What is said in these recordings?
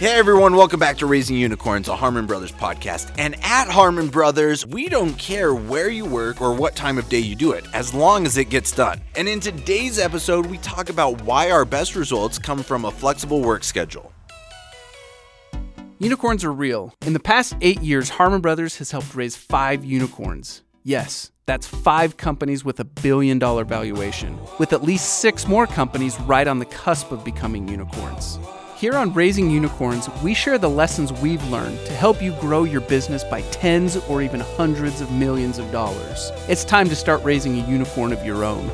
Hey everyone, welcome back to Raising Unicorns, a Harmon Brothers podcast. And at Harmon Brothers, we don't care where you work or what time of day you do it, as long as it gets done. And in today's episode, we talk about why our best results come from a flexible work schedule. Unicorns are real. In the past eight years, Harmon Brothers has helped raise five unicorns. Yes, that's five companies with a billion dollar valuation, with at least six more companies right on the cusp of becoming unicorns. Here on Raising Unicorns, we share the lessons we've learned to help you grow your business by tens or even hundreds of millions of dollars. It's time to start raising a unicorn of your own.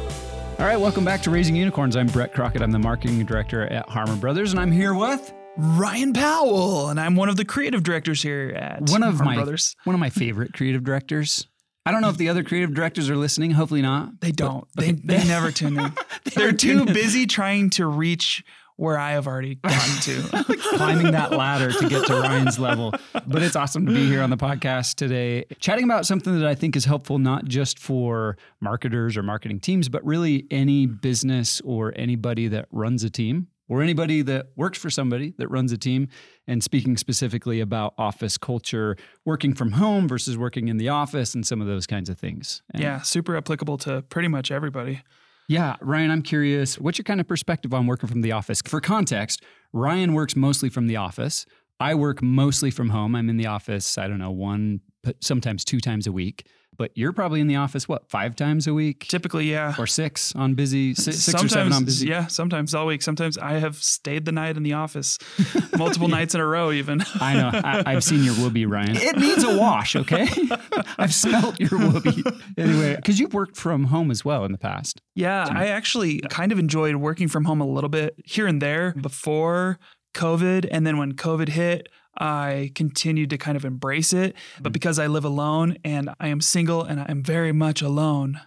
All right, welcome back to Raising Unicorns. I'm Brett Crockett. I'm the marketing director at Harmon Brothers, and I'm here with Ryan Powell, and I'm one of the creative directors here at one of Harmon my Brothers. one of my favorite creative directors. I don't know if the other creative directors are listening. Hopefully not. They don't. They, they never tune in. They're too busy trying to reach where I have already gotten to. climbing that ladder to get to Ryan's level. But it's awesome to be here on the podcast today, chatting about something that I think is helpful not just for marketers or marketing teams, but really any business or anybody that runs a team or anybody that works for somebody that runs a team. And speaking specifically about office culture, working from home versus working in the office, and some of those kinds of things. And yeah, super applicable to pretty much everybody. Yeah, Ryan, I'm curious, what's your kind of perspective on working from the office? For context, Ryan works mostly from the office. I work mostly from home. I'm in the office, I don't know, one, Uh, sometimes two times a week. But you're probably in the office, what, five times a week? Typically, yeah. Or six on busy, six, six or seven on busy? yeah, sometimes all week. Sometimes I have stayed the night in the office, multiple nights in a row, even. I know. I, I've seen your whoopee, Ryan. It needs a wash, okay? I've smelt your whoopee. Anyway, because you've worked from home as well in the past. Yeah, I actually kind of enjoyed working from home a little bit here and there before COVID. And then when COVID hit, I continued to kind of embrace it. But mm. because I live alone and I am single and I am very much alone,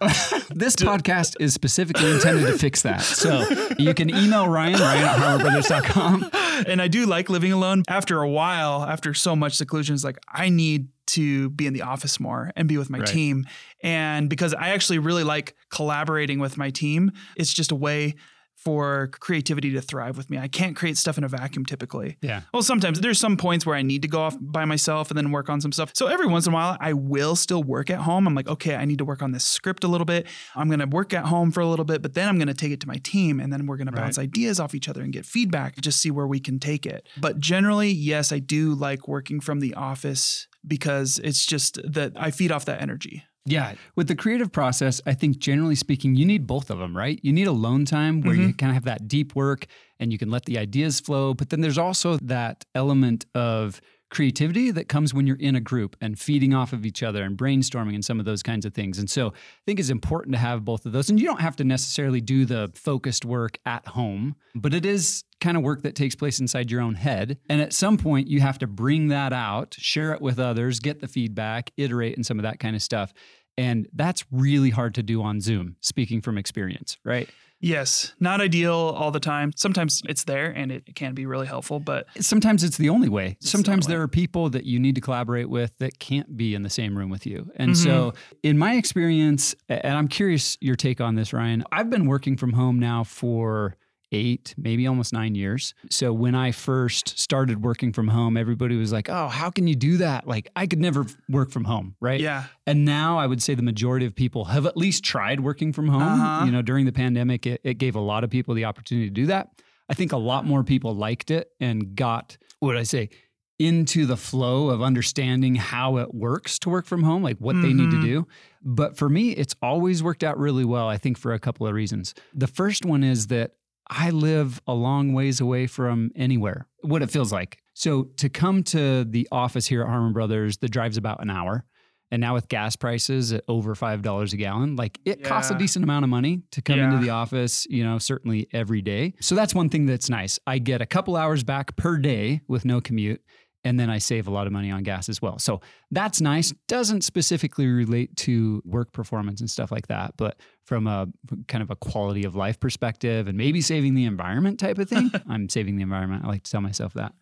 This podcast is specifically intended to fix that. So you can email Ryan, Ryan at harmonbrothers.com. and I do like living alone. After a while, after so much seclusion, it's like I need to be in the office more and be with my Right. team. And because I actually really like collaborating with my team, it's just a way for creativity to thrive with me. I can't create stuff in a vacuum typically. Yeah. Well, sometimes there's some points where I need to go off by myself and then work on some stuff. So every once in a while, I will still work at home. I'm like, okay, I need to work on this script a little bit. I'm going to work at home for a little bit, but then I'm going to take it to my team and then we're going to bounce ideas off each other and get feedback, just see where we can take it. But generally, yes, I do like working from the office because it's just that I feed off that energy. Yeah. With the creative process, I think generally speaking, you need both of them, right? You need alone time where you mm-hmm. kind of have that deep work and you can let the ideas flow. But then there's also that element of creativity that comes when you're in a group and feeding off of each other and brainstorming and some of those kinds of things. And so I think it's important to have both of those. And you don't have to necessarily do the focused work at home, but it is kind of work that takes place inside your own head. And at some point, you have to bring that out, share it with others, get the feedback, iterate, and some of that kind of stuff. And that's really hard to do on Zoom, speaking from experience, right? Yes, not ideal all the time. Sometimes it's there and it can be really helpful, but Sometimes it's the only way. the Sometimes only there are people that you need to collaborate with that can't be in the same room with you. And so, mm-hmm. in my experience, and I'm curious your take on this, Ryan, I've been working from home now for eight, maybe almost nine years. So when I first started working from home, everybody was like, oh, how can you do that? Like, I could never work from home, right? yeah. And now I would say the majority of people have at least tried working from home. Uh-huh. You know, during the pandemic, it, it gave a lot of people the opportunity to do that. I think a lot more people liked it and got, what would I say, into the flow of understanding how it works to work from home, like what they need to Mhm. do. But for me, it's always worked out really well, I think, for a couple of reasons. The first one is that I live a long ways away from anywhere, what it feels like. So to come to the office here at Harmon Brothers, the drive's about an hour. And now with gas prices at over $5 a gallon, like it costs a decent amount of money to come into the office, you know, certainly every day. So that's one thing that's nice. I get a couple hours back per day with no commute. And then I save a lot of money on gas as well. So that's nice. Doesn't specifically relate to work performance and stuff like that, but from a kind of a quality of life perspective and maybe saving the environment type of thing, I'm saving the environment. I like to tell myself that.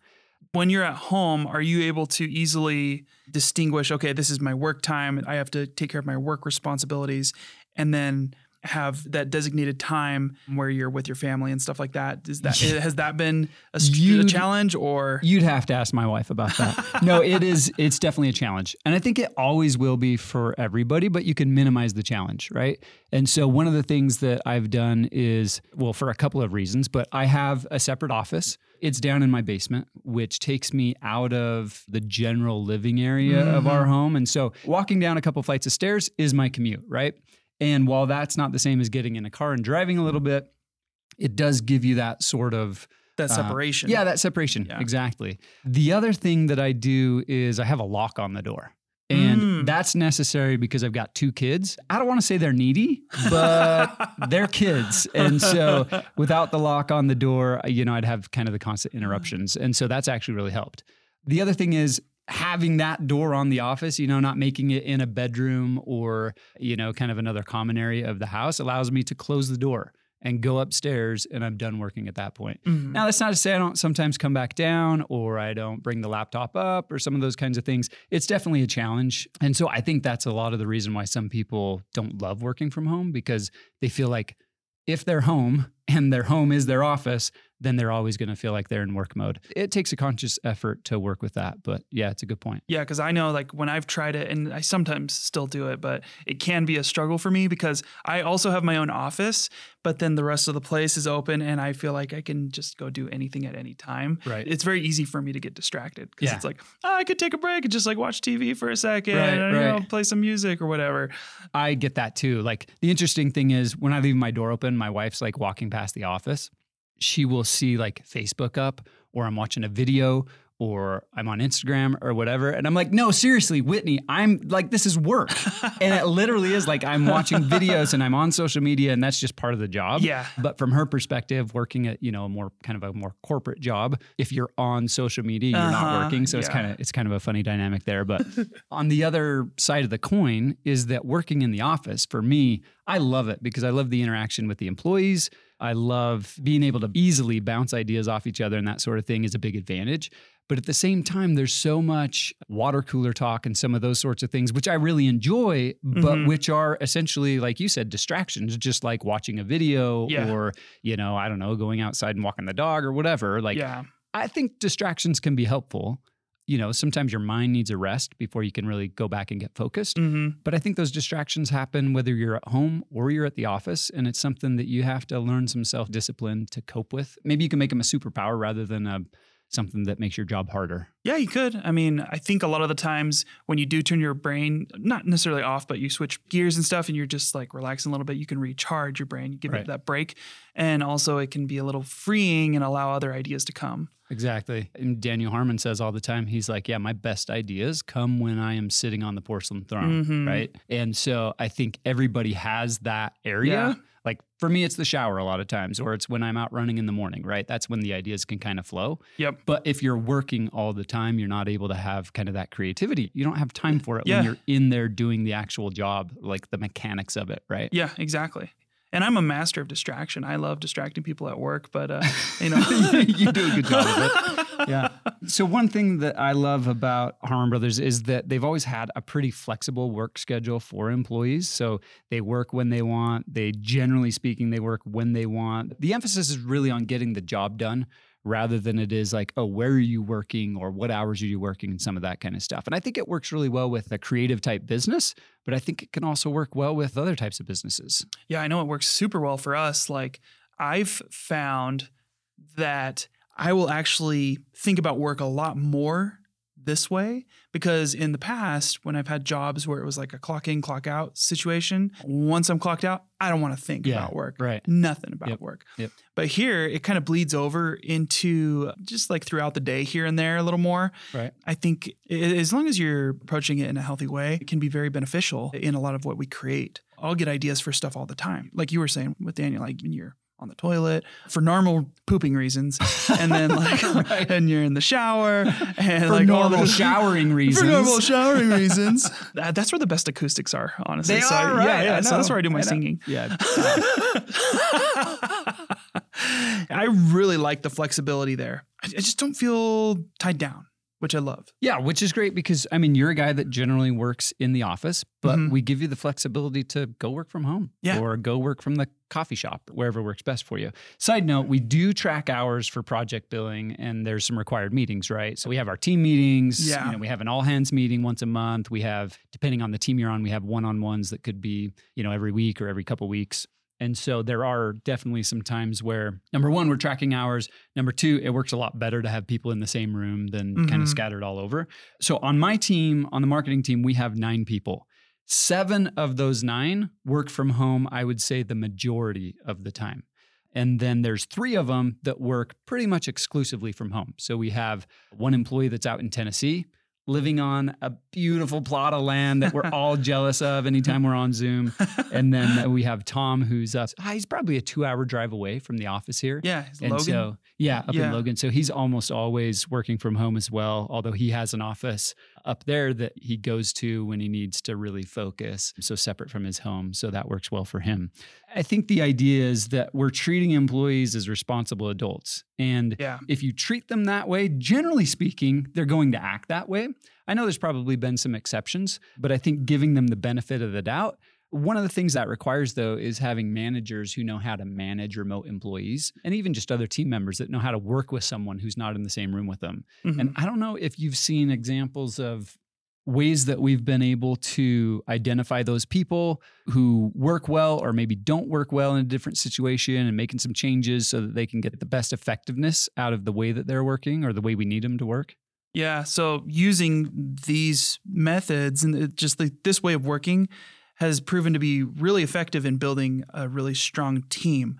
when you're at home, are you able to easily distinguish, okay, this is my work time, I have to take care of my work responsibilities, and then have that designated time where you're with your family and stuff like that. Is that has that been a, a challenge or You'd have to ask my wife about that. no, it is. It's definitely a challenge, and I think it always will be for everybody. But you can minimize the challenge, right? And so one of the things that I've done is, well, for a couple of reasons, but I have a separate office. It's down in my basement, which takes me out of the general living area of mm-hmm. our home, and so walking down a couple flights of stairs is my commute, right? And while that's not the same as getting in a car and driving a little bit, it does give you that sort of that uh, separation? yeah, that separation. Yeah. Exactly. The other thing that I do is I have a lock on the door. And Mm. that's necessary because I've got two kids. I don't want to say they're needy, but they're kids. And so without the lock on the door, you know, I'd have kind of the constant interruptions. And so that's actually really helped. The other thing is having that door on the office, you know, not making it in a bedroom or, you know, kind of another common area of the house allows me to close the door and go upstairs and I'm done working at that point. Mhm. Now, that's not to say I don't sometimes come back down or I don't bring the laptop up or some of those kinds of things. It's definitely a challenge. And so I think that's a lot of the reason why some people don't love working from home because they feel like if they're home and their home is their office, then they're always going to feel like they're in work mode. It takes a conscious effort to work with that. But yeah, it's a good point. Yeah, because I know like when I've tried it, and I sometimes still do it, but it can be a struggle for me because I also have my own office, but then the rest of the place is open, and I feel like I can just go do anything at any time. Right. It's very easy for me to get distracted because Yeah. it's like oh, I could take a break and just like watch TV for a second, Right, and, you know, right. play some music or whatever. I get that too. Like the interesting thing is when I leave my door open, my wife's like walking past the office. She will see like Facebook up or I'm watching a video or I'm on Instagram or whatever. And I'm like, no, seriously, Whitney, I'm like, this is work. and it literally is like I'm watching videos and I'm on social media and that's just part of the job. Yeah. But from her perspective, working at, you know, a more kind of a more corporate job, if you're on social media, you're not Uh-huh, working. So it's kind of it's kind of a funny dynamic there. But on the other side of the coin is that working in the office for me, I love it because I love the interaction with the employees. I love being able to easily bounce ideas off each other and that sort of thing is a big advantage. But at the same time, there's so much water cooler talk and some of those sorts of things, which I really enjoy, but Mhm. which are essentially, like you said, distractions, just like watching a video Yeah. or, you know, I don't know, going outside and walking the dog or whatever. Like, yeah, I think distractions can be helpful. You know, sometimes your mind needs a rest before you can really go back and get focused. hmm But I think those distractions happen whether you're at home or you're at the office. And it's something that you have to learn some self discipline to cope with. Maybe you can make them a superpower rather than a, something that makes your job harder. Yeah, you could. I mean, I think a lot of the times when you do turn your brain, not necessarily off, but you switch gears and stuff and you're just like relaxing a little bit, you can recharge your brain, you give Right. it that break. And also, it can be a little freeing and allow other ideas to come. Exactly. And Daniel Harmon says all the time, he's like, Yeah, my best ideas come when I am sitting on the porcelain throne. Mhm. Right. And so I think everybody has that area. Yeah. Like for me, it's the shower a lot of times, or it's when I'm out running in the morning, right? That's when the ideas can kind of flow. Yep. But if you're working all the time, you're not able to have kind of that creativity. You don't have time for it Yeah. when you're in there doing the actual job, like the mechanics of it, right? Yeah, exactly. And I'm a master of distraction. I love distracting people at work, but uh, you know, you do a good job of it. Yeah. So one thing that I love about Harmon Brothers is that they've always had a pretty flexible work schedule for employees. So they work when they want. They generally speaking, they work when they want. The emphasis is really on getting the job done rather than it is like, oh, where are you working or what hours are you working and some of that kind of stuff. And I think it works really well with a creative type business, but I think it can also work well with other types of businesses. Yeah, I know it works super well for us. Like I've found that I will actually think about work a lot more this way because in the past when I've had jobs where it was like a clock in clock out situation, once I'm clocked out, I don't want to think Yeah, about work. right. Nothing about Yep, work. yep. But here it kind of bleeds over into just like throughout the day here and there a little more. Right. I think i- as long as you're approaching it in a healthy way, it can be very beneficial in a lot of what we create. I'll get ideas for stuff all the time. Like you were saying with Daniel, like when you're on the toilet for normal pooping reasons, and then like Right. and you're in the shower and For like all normal those- showering reasons. For normal showering reasons. That- that's where the best acoustics are, honestly. They so, are, right. Yeah, yeah. I So that's where I do my I singing. Yeah. I really like the flexibility there. I, I just don't feel tied down. Which I love. Yeah, which is great because I mean you're a guy that generally works in the office, but Mhm. we give you the flexibility to go work from home Yeah. or go work from the coffee shop, wherever works best for you. Side note, we do track hours for project billing and there's some required meetings, right? So we have our team meetings, Yeah. you know, we have an all hands meeting once a month. We have depending on the team you're on, we have one-on-ones that could be, you know, every week or every couple weeks. And so there are definitely some times where number one, we're tracking hours. Number two, it works a lot better to have people in the same room than kind Mhm. of scattered all over. So on my team, on the marketing team, we have nine people. Seven of those nine work from home, I would say the majority of the time. And then there's three of them that work pretty much exclusively from home. So we have one employee that's out in Tennessee living on a beautiful plot of land that we're all jealous of anytime we're on Zoom. And then we have Tom, who's uh, he's probably a two hour drive away from the office here. Yeah, And Logan. so, yeah, up Yeah. in Logan. So he's almost always working from home as well, although he has an office up there that he goes to when he needs to really focus. So separate from his home. So that works well for him. I think the idea is that we're treating employees as responsible adults. And yeah. if you treat them that way, generally speaking, they're going to act that way. I know there's probably been some exceptions, but I think giving them the benefit of the doubt. One of the things that requires, though, is having managers who know how to manage remote employees and even just other team members that know how to work with someone who's not in the same room with them. Mhm. And I don't know if you've seen examples of ways that we've been able to identify those people who work well or maybe don't work well in a different situation and making some changes so that they can get the best effectiveness out of the way that they're working or the way we need them to work. Yeah. So using these methods and just this way of working has proven to be really effective in building a really strong team.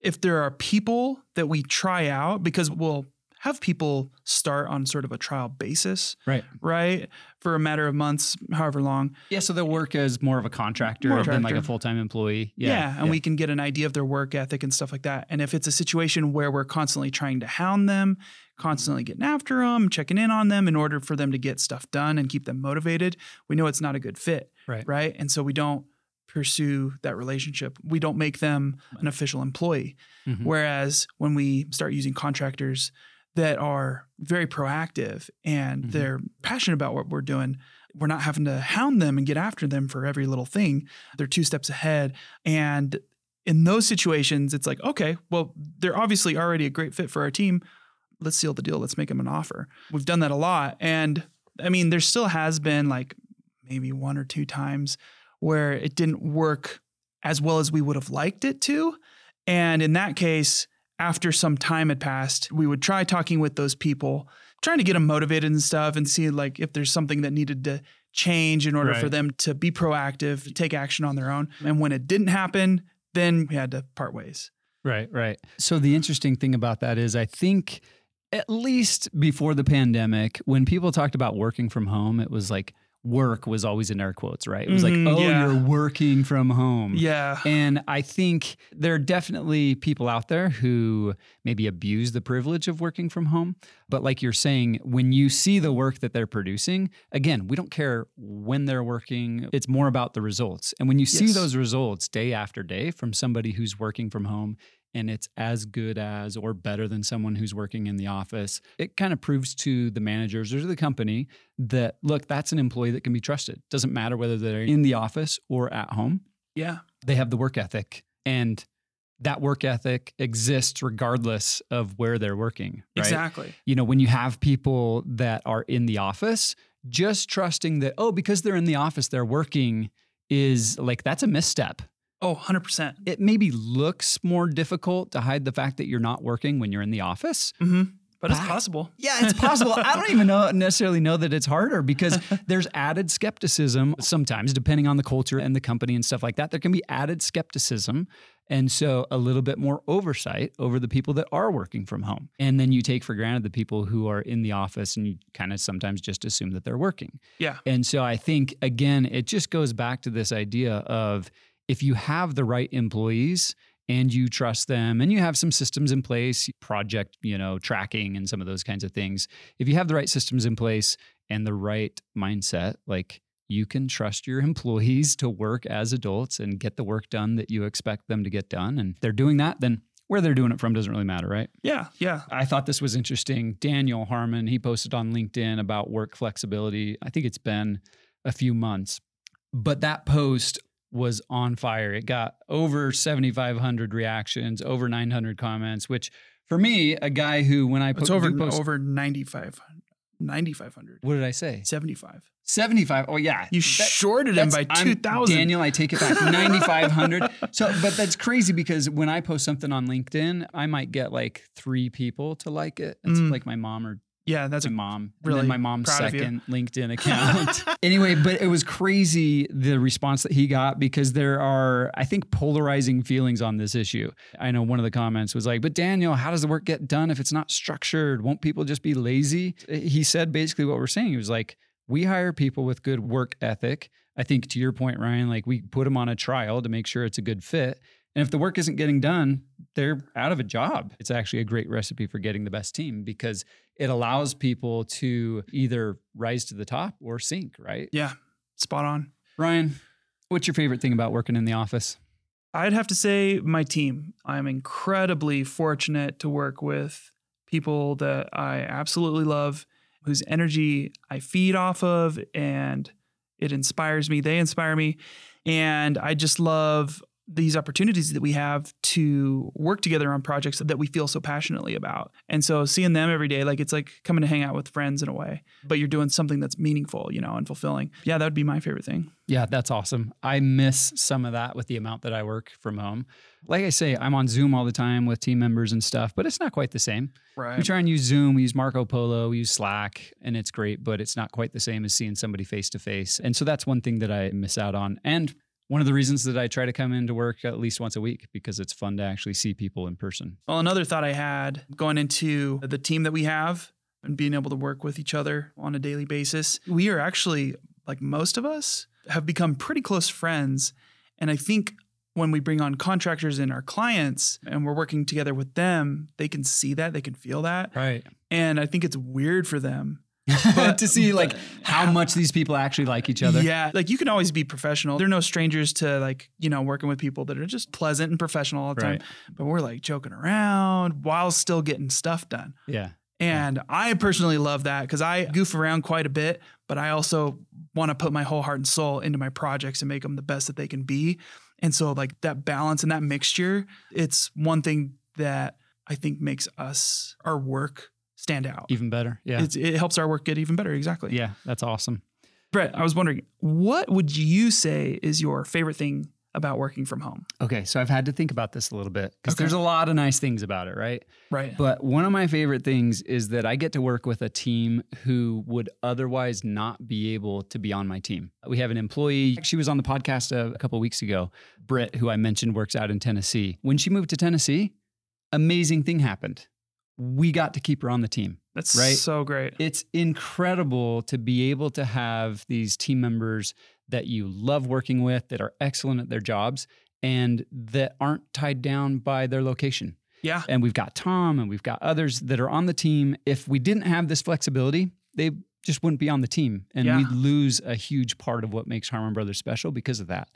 If there are people that we try out, because we'll have people start on sort of a trial basis, Right. right? For a matter of months, however long. Yeah. So they'll work as more of a contractor More than like a full time employee. Yeah. and we can get an idea of their work ethic and stuff like that. And if it's a situation where we're constantly trying to hound them, constantly getting after them, checking in on them in order for them to get stuff done and keep them motivated, we know it's not a good fit. Right. Right. And so we don't pursue that relationship. We don't make them an official employee. Mhm. Whereas when we start using contractors that are very proactive and Mhm. they're passionate about what we're doing, we're not having to hound them and get after them for every little thing. They're two steps ahead. And in those situations, it's like, okay, well, they're obviously already a great fit for our team. Let's seal the deal. Let's make them an offer. We've done that a lot. And I mean, there still has been like maybe one or two times where it didn't work as well as we would have liked it to. And in that case, after some time had passed, we would try talking with those people, trying to get them motivated and stuff and see like if there's something that needed to change in order for them to be proactive, take action on their own. And when it didn't happen, then we had to part ways. Right, right. So the interesting thing about that is I think at least before the pandemic, when people talked about working from home, it was like work was always in air quotes, right? It was Mhm, like, oh, yeah. you're working from home. Yeah. And I think there are definitely people out there who maybe abuse the privilege of working from home. But like you're saying, when you see the work that they're producing, again, we don't care when they're working. It's more about the results. And when you see Yes. those results day after day from somebody who's working from home, and it's as good as or better than someone who's working in the office, it kind of proves to the managers or to the company that, look, that's an employee that can be trusted. Doesn't matter whether they're in the office or at home Yeah. they have the work ethic and that work ethic exists regardless of where they're working right Exactly. you know when you have people that are in the office just trusting that oh because they're in the office they're working is like that's a misstep Oh, 100%. it maybe looks more difficult to hide the fact that you're not working when you're in the office hmm But it's possible. yeah, it's possible. I don't even know necessarily know that it's harder because there's added skepticism sometimes, depending on the culture and the company and stuff like that. There can be added skepticism. And so a little bit more oversight over the people that are working from home. And then you take for granted the people who are in the office and you kind of sometimes just assume that they're working. Yeah. And so I think, again, it just goes back to this idea of if you have the right employees and you trust them and you have some systems in place, project, you know, tracking and some of those kinds of things. If you have the right systems in place and the right mindset, like you can trust your employees to work as adults and get the work done that you expect them to get done. And they're doing that, then where they're doing it from doesn't really matter, right? Yeah, yeah. I thought this was interesting. Daniel Harmon, he posted on LinkedIn about work flexibility. I think it's been a few months, but that post was on fire. It got over 7,500 reactions, over 900 comments, which for me, a guy who, when I It's over post, over 95 9500. what did I say? 75. 75. Oh, yeah. You That- shorted him by 2000. Daniel, I take it back. 9,500. So, but that's crazy because when I post something on LinkedIn, I might get like three people to like it. It's Mm. like my mom or Yeah, that's my a mom. and really then my mom's proud of you. second LinkedIn account. anyway, but it was crazy the response that he got because there are, I think, polarizing feelings on this issue. I know one of the comments was like, but Daniel, how does the work get done if it's not structured? Won't people just be lazy? He said basically what we're saying. He was like, we hire people with good work ethic. I think to your point, Ryan, like we put them on a trial to make sure it's a good fit. And if the work isn't getting done, they're out of a job. It's actually a great recipe for getting the best team because it allows people to either rise to the top or sink, right? Yeah, spot on. Ryan, what's your favorite thing about working in the office? I'd have to say my team. I'm incredibly fortunate to work with people that I absolutely love, whose energy I feed off of, and it inspires me. They inspire me. And I just love these opportunities that we have to work together on projects that we feel so passionately about. And so seeing them every day, like it's like coming to hang out with friends in a way, but you're doing something that's meaningful, you know, and fulfilling. Yeah, that would be my favorite thing. Yeah, that's awesome. I miss some of that with the amount that I work from home. Like I say, I'm on Zoom all the time with team members and stuff, but it's not quite the same. Right. We try and use Zoom, we use Marco Polo, we use Slack, and it's great, but it's not quite the same as seeing somebody face to face. And so that's one thing that I miss out on. And one of the reasons that I try to come into work at least once a week because it's fun to actually see people in person. Well, another thought I had going into the team that we have and being able to work with each other on a daily basis, we are actually, like most of us, have become pretty close friends. And I think when we bring on contractors and our clients and we're working together with them, they can see that, they can feel that. Right. And I think it's weird for them. to see like how much these people actually like each other. Yeah. Like you can always be professional. They're no strangers to like, you know, working with people that are just pleasant and professional all the Right. time. But we're like joking around while still getting stuff done. Yeah. And I personally love that because I goof around quite a bit, but I also want to put my whole heart and soul into my projects and make them the best that they can be. And so, like that balance and that mixture, it's one thing that I think makes us, our work, stand out. Even better. Yeah. It's, it helps our work get even better. Exactly. yeah. That's awesome. Brett, I was wondering, what would you say is your favorite thing about working from home? Okay. So I've had to think about this a little bit because Okay. there's a lot of nice things about it, right? Right. But one of my favorite things is that I get to work with a team who would otherwise not be able to be on my team. We have an employee, she was on the podcast a, a couple weeks ago, Britt, who I mentioned works out in Tennessee. When she moved to Tennessee, amazing thing happened. We got to keep her on the team. That's right. so great. It's incredible to be able to have these team members that you love working with, that are excellent at their jobs, and that aren't tied down by their location. Yeah. And we've got Tom and we've got others that are on the team. If we didn't have this flexibility, they just wouldn't be on the team. And Yeah. we'd lose a huge part of what makes Harmon Brothers special because of that.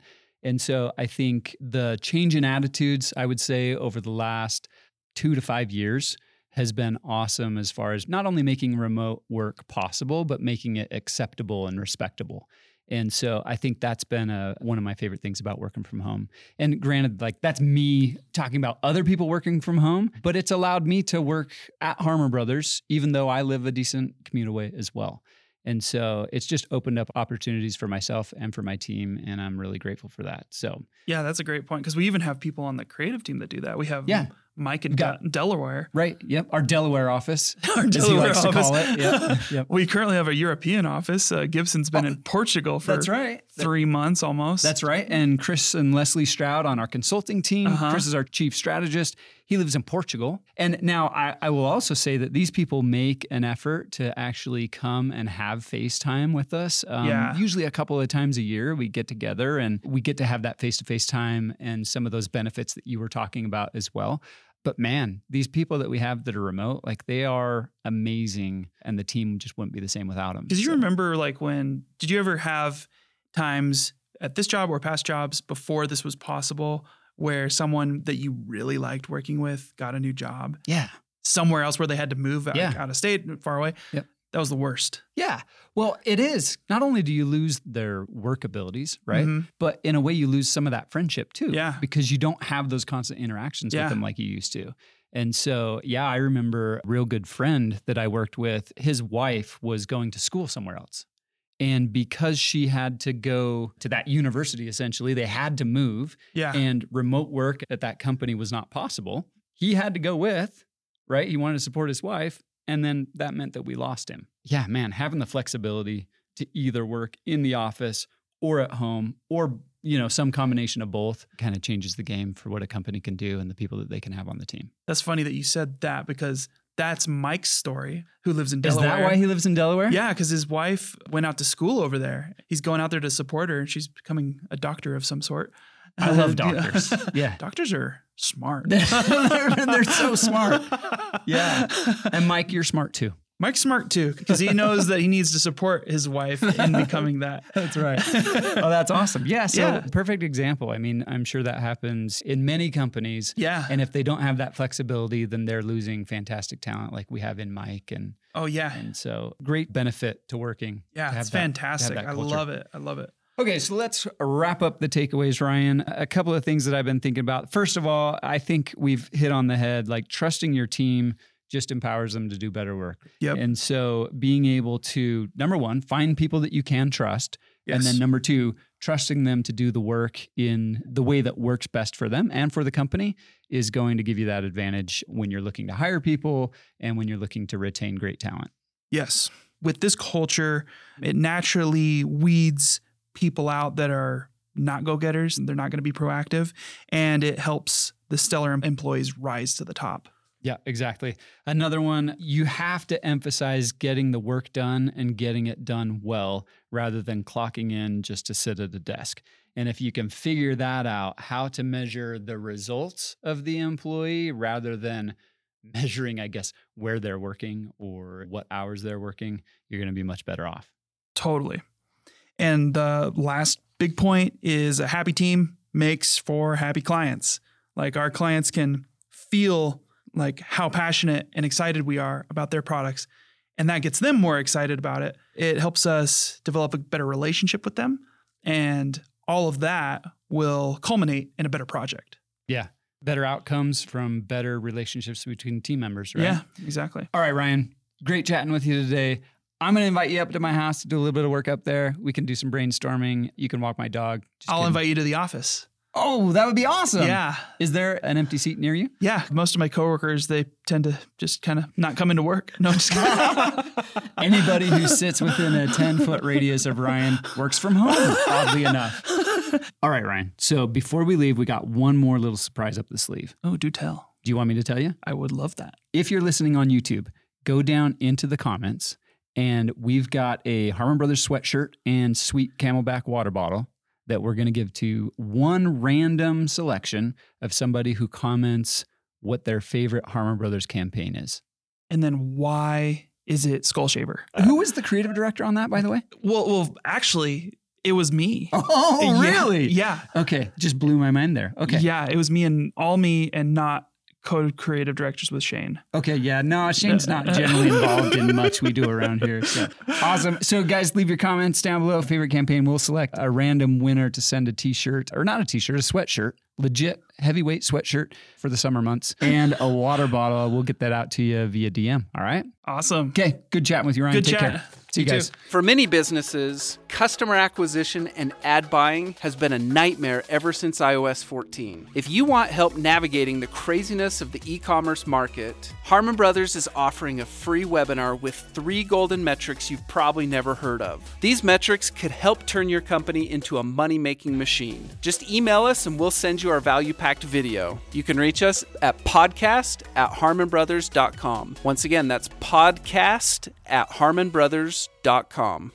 And so I think the change in attitudes, I would say, over the last two to five years has been awesome as far as not only making remote work possible, but making it acceptable and respectable. And so I think that's been a, one of my favorite things about working from home. And granted, like that's me talking about other people working from home, but it's allowed me to work at Harmon Brothers, even though I live a decent commute away as well. And so it's just opened up opportunities for myself and for my team. And I'm really grateful for that. So Yeah, that's a great point because we even have people on the creative team that do that. We have Yeah. Mike in Got- De- Delaware. Right. Yep. Our Delaware office, Our Delaware likes to call office. it. Yep. yep. We currently have a European office. Uh, Gibson's been in Portugal for Oh, That's right. three months almost. That's right. And Chris and Leslie Stroud on our consulting team. Uh-huh. Chris is our chief strategist. He lives in Portugal. And now I, I will also say that these people make an effort to actually come and have FaceTime with us. Um, Yeah. Usually a couple of times a year, we get together and we get to have that face to face time and some of those benefits that you were talking about as well. But man, these people that we have that are remote, like they are amazing, and the team just wouldn't be the same without them. Because you remember, like, when did you ever have times at this job or past jobs before this was possible where someone that you really liked working with got a new job Yeah. somewhere else where they had to move out, Yeah. out of state, far away. Yep. That was the worst. Yeah. Well, it is. Not only do you lose their work abilities, right? Mhm. But in a way, you lose some of that friendship too. Yeah. Because you don't have those constant interactions Yeah. with them like you used to. And so, yeah, I remember a real good friend that I worked with, his wife was going to school somewhere else. And because she had to go to that university, essentially, they had to move Yeah. and remote work at that company was not possible. He had to go with, right? He wanted to support his wife. And then that meant that we lost him. Yeah, man, having the flexibility to either work in the office or at home or, you know, some combination of both kind of changes the game for what a company can do and the people that they can have on the team. That's funny that you said that because that's Mike's story, who lives in Is Delaware. that why he lives in Delaware? Yeah, because his wife went out to school over there. He's going out there to support her, and she's becoming a doctor of some sort. I love doctors. yeah. Doctors are smart. they're, they're so smart. Yeah. And Mike, you're smart too. Mike's smart too because he knows that he needs to support his wife in becoming that. That's right. oh, that's awesome. Yeah. So, Yeah. perfect example. I mean, I'm sure that happens in many companies. Yeah. And if they don't have that flexibility, then they're losing fantastic talent like we have in Mike. And, oh yeah. and so, great benefit to working. Yeah, to it's that- fantastic. I love it. I love it. Okay, so let's wrap up the takeaways, Ryan. A couple of things that I've been thinking about. First of all, I think we've hit on the head like trusting your team just empowers them to do better work. Yep. And so being able to, number one, find people that you can trust. Yes. And then number two, trusting them to do the work in the way that works best for them and for the company is going to give you that advantage when you're looking to hire people and when you're looking to retain great talent. Yes. With this culture, it naturally weeds people out that are not go getters and they're not going to be proactive. And it helps the stellar employees rise to the top. Yeah, exactly. Another one, you have to emphasize getting the work done and getting it done well rather than clocking in just to sit at a desk. And if you can figure that out, how to measure the results of the employee rather than measuring, I guess, where they're working or what hours they're working, you're going to be much better off. Totally. And the last big point is a happy team makes for happy clients. Like our clients can feel like how passionate and excited we are about their products and that gets them more excited about it. It helps us develop a better relationship with them and all of that will culminate in a better project. Yeah. Better outcomes from better relationships between team members, right? Yeah, exactly. All right, Ryan. Great chatting with you today. I'm going to invite you up to my house to do a little bit of work up there. We can do some brainstorming. You can walk my dog. Just I'll kidding. invite you to the office. Oh, that would be awesome. Yeah. Is there an empty seat near you? Yeah, most of my coworkers they tend to just kind of not come into work. No, just Anybody who sits within a 10 foot radius of Ryan works from home, oddly enough. All right, Ryan. So before we leave, we got one more little surprise up the sleeve. oh, do tell. Do you want me to tell you? I would love that. If you're listening on YouTube, go down into the comments and we've got a Harmon Brothers sweatshirt and sweet CamelBak water bottle that we're going to give to one random selection of somebody who comments what their favorite Harmon Brothers campaign is. And then why is it Skull Shaver? Uh, who was the creative director on that, by the way? Well, well, actually, it was me. Oh, Yeah, Yeah. Okay, just blew my mind there. Okay. Yeah, it was me and all me and not co-creative directors with Shane. Okay, yeah. No, Shane's not generally involved in much we do around here. So awesome. So guys, leave your comments down below. Favorite campaign. We'll select a random winner to send a t-shirt or not a t-shirt, a sweatshirt. Legit heavyweight sweatshirt for the summer months and a water bottle. We'll get that out to you via DM. All right. Awesome. Okay. Good chatting with you, Ryan. Good Take chat. care. See you You too. guys. For many businesses, customer acquisition and ad buying has been a nightmare ever since iOS 14. If you want help navigating the craziness of the e commerce market, Harmon Brothers is offering a free webinar with three golden metrics you've probably never heard of. These metrics could help turn your company into a money making machine. Just email us and we'll send you our value packed video. You can reach us at podcast at harmonbrothers.com. Once again, that's podcast at harmonbrothers.com.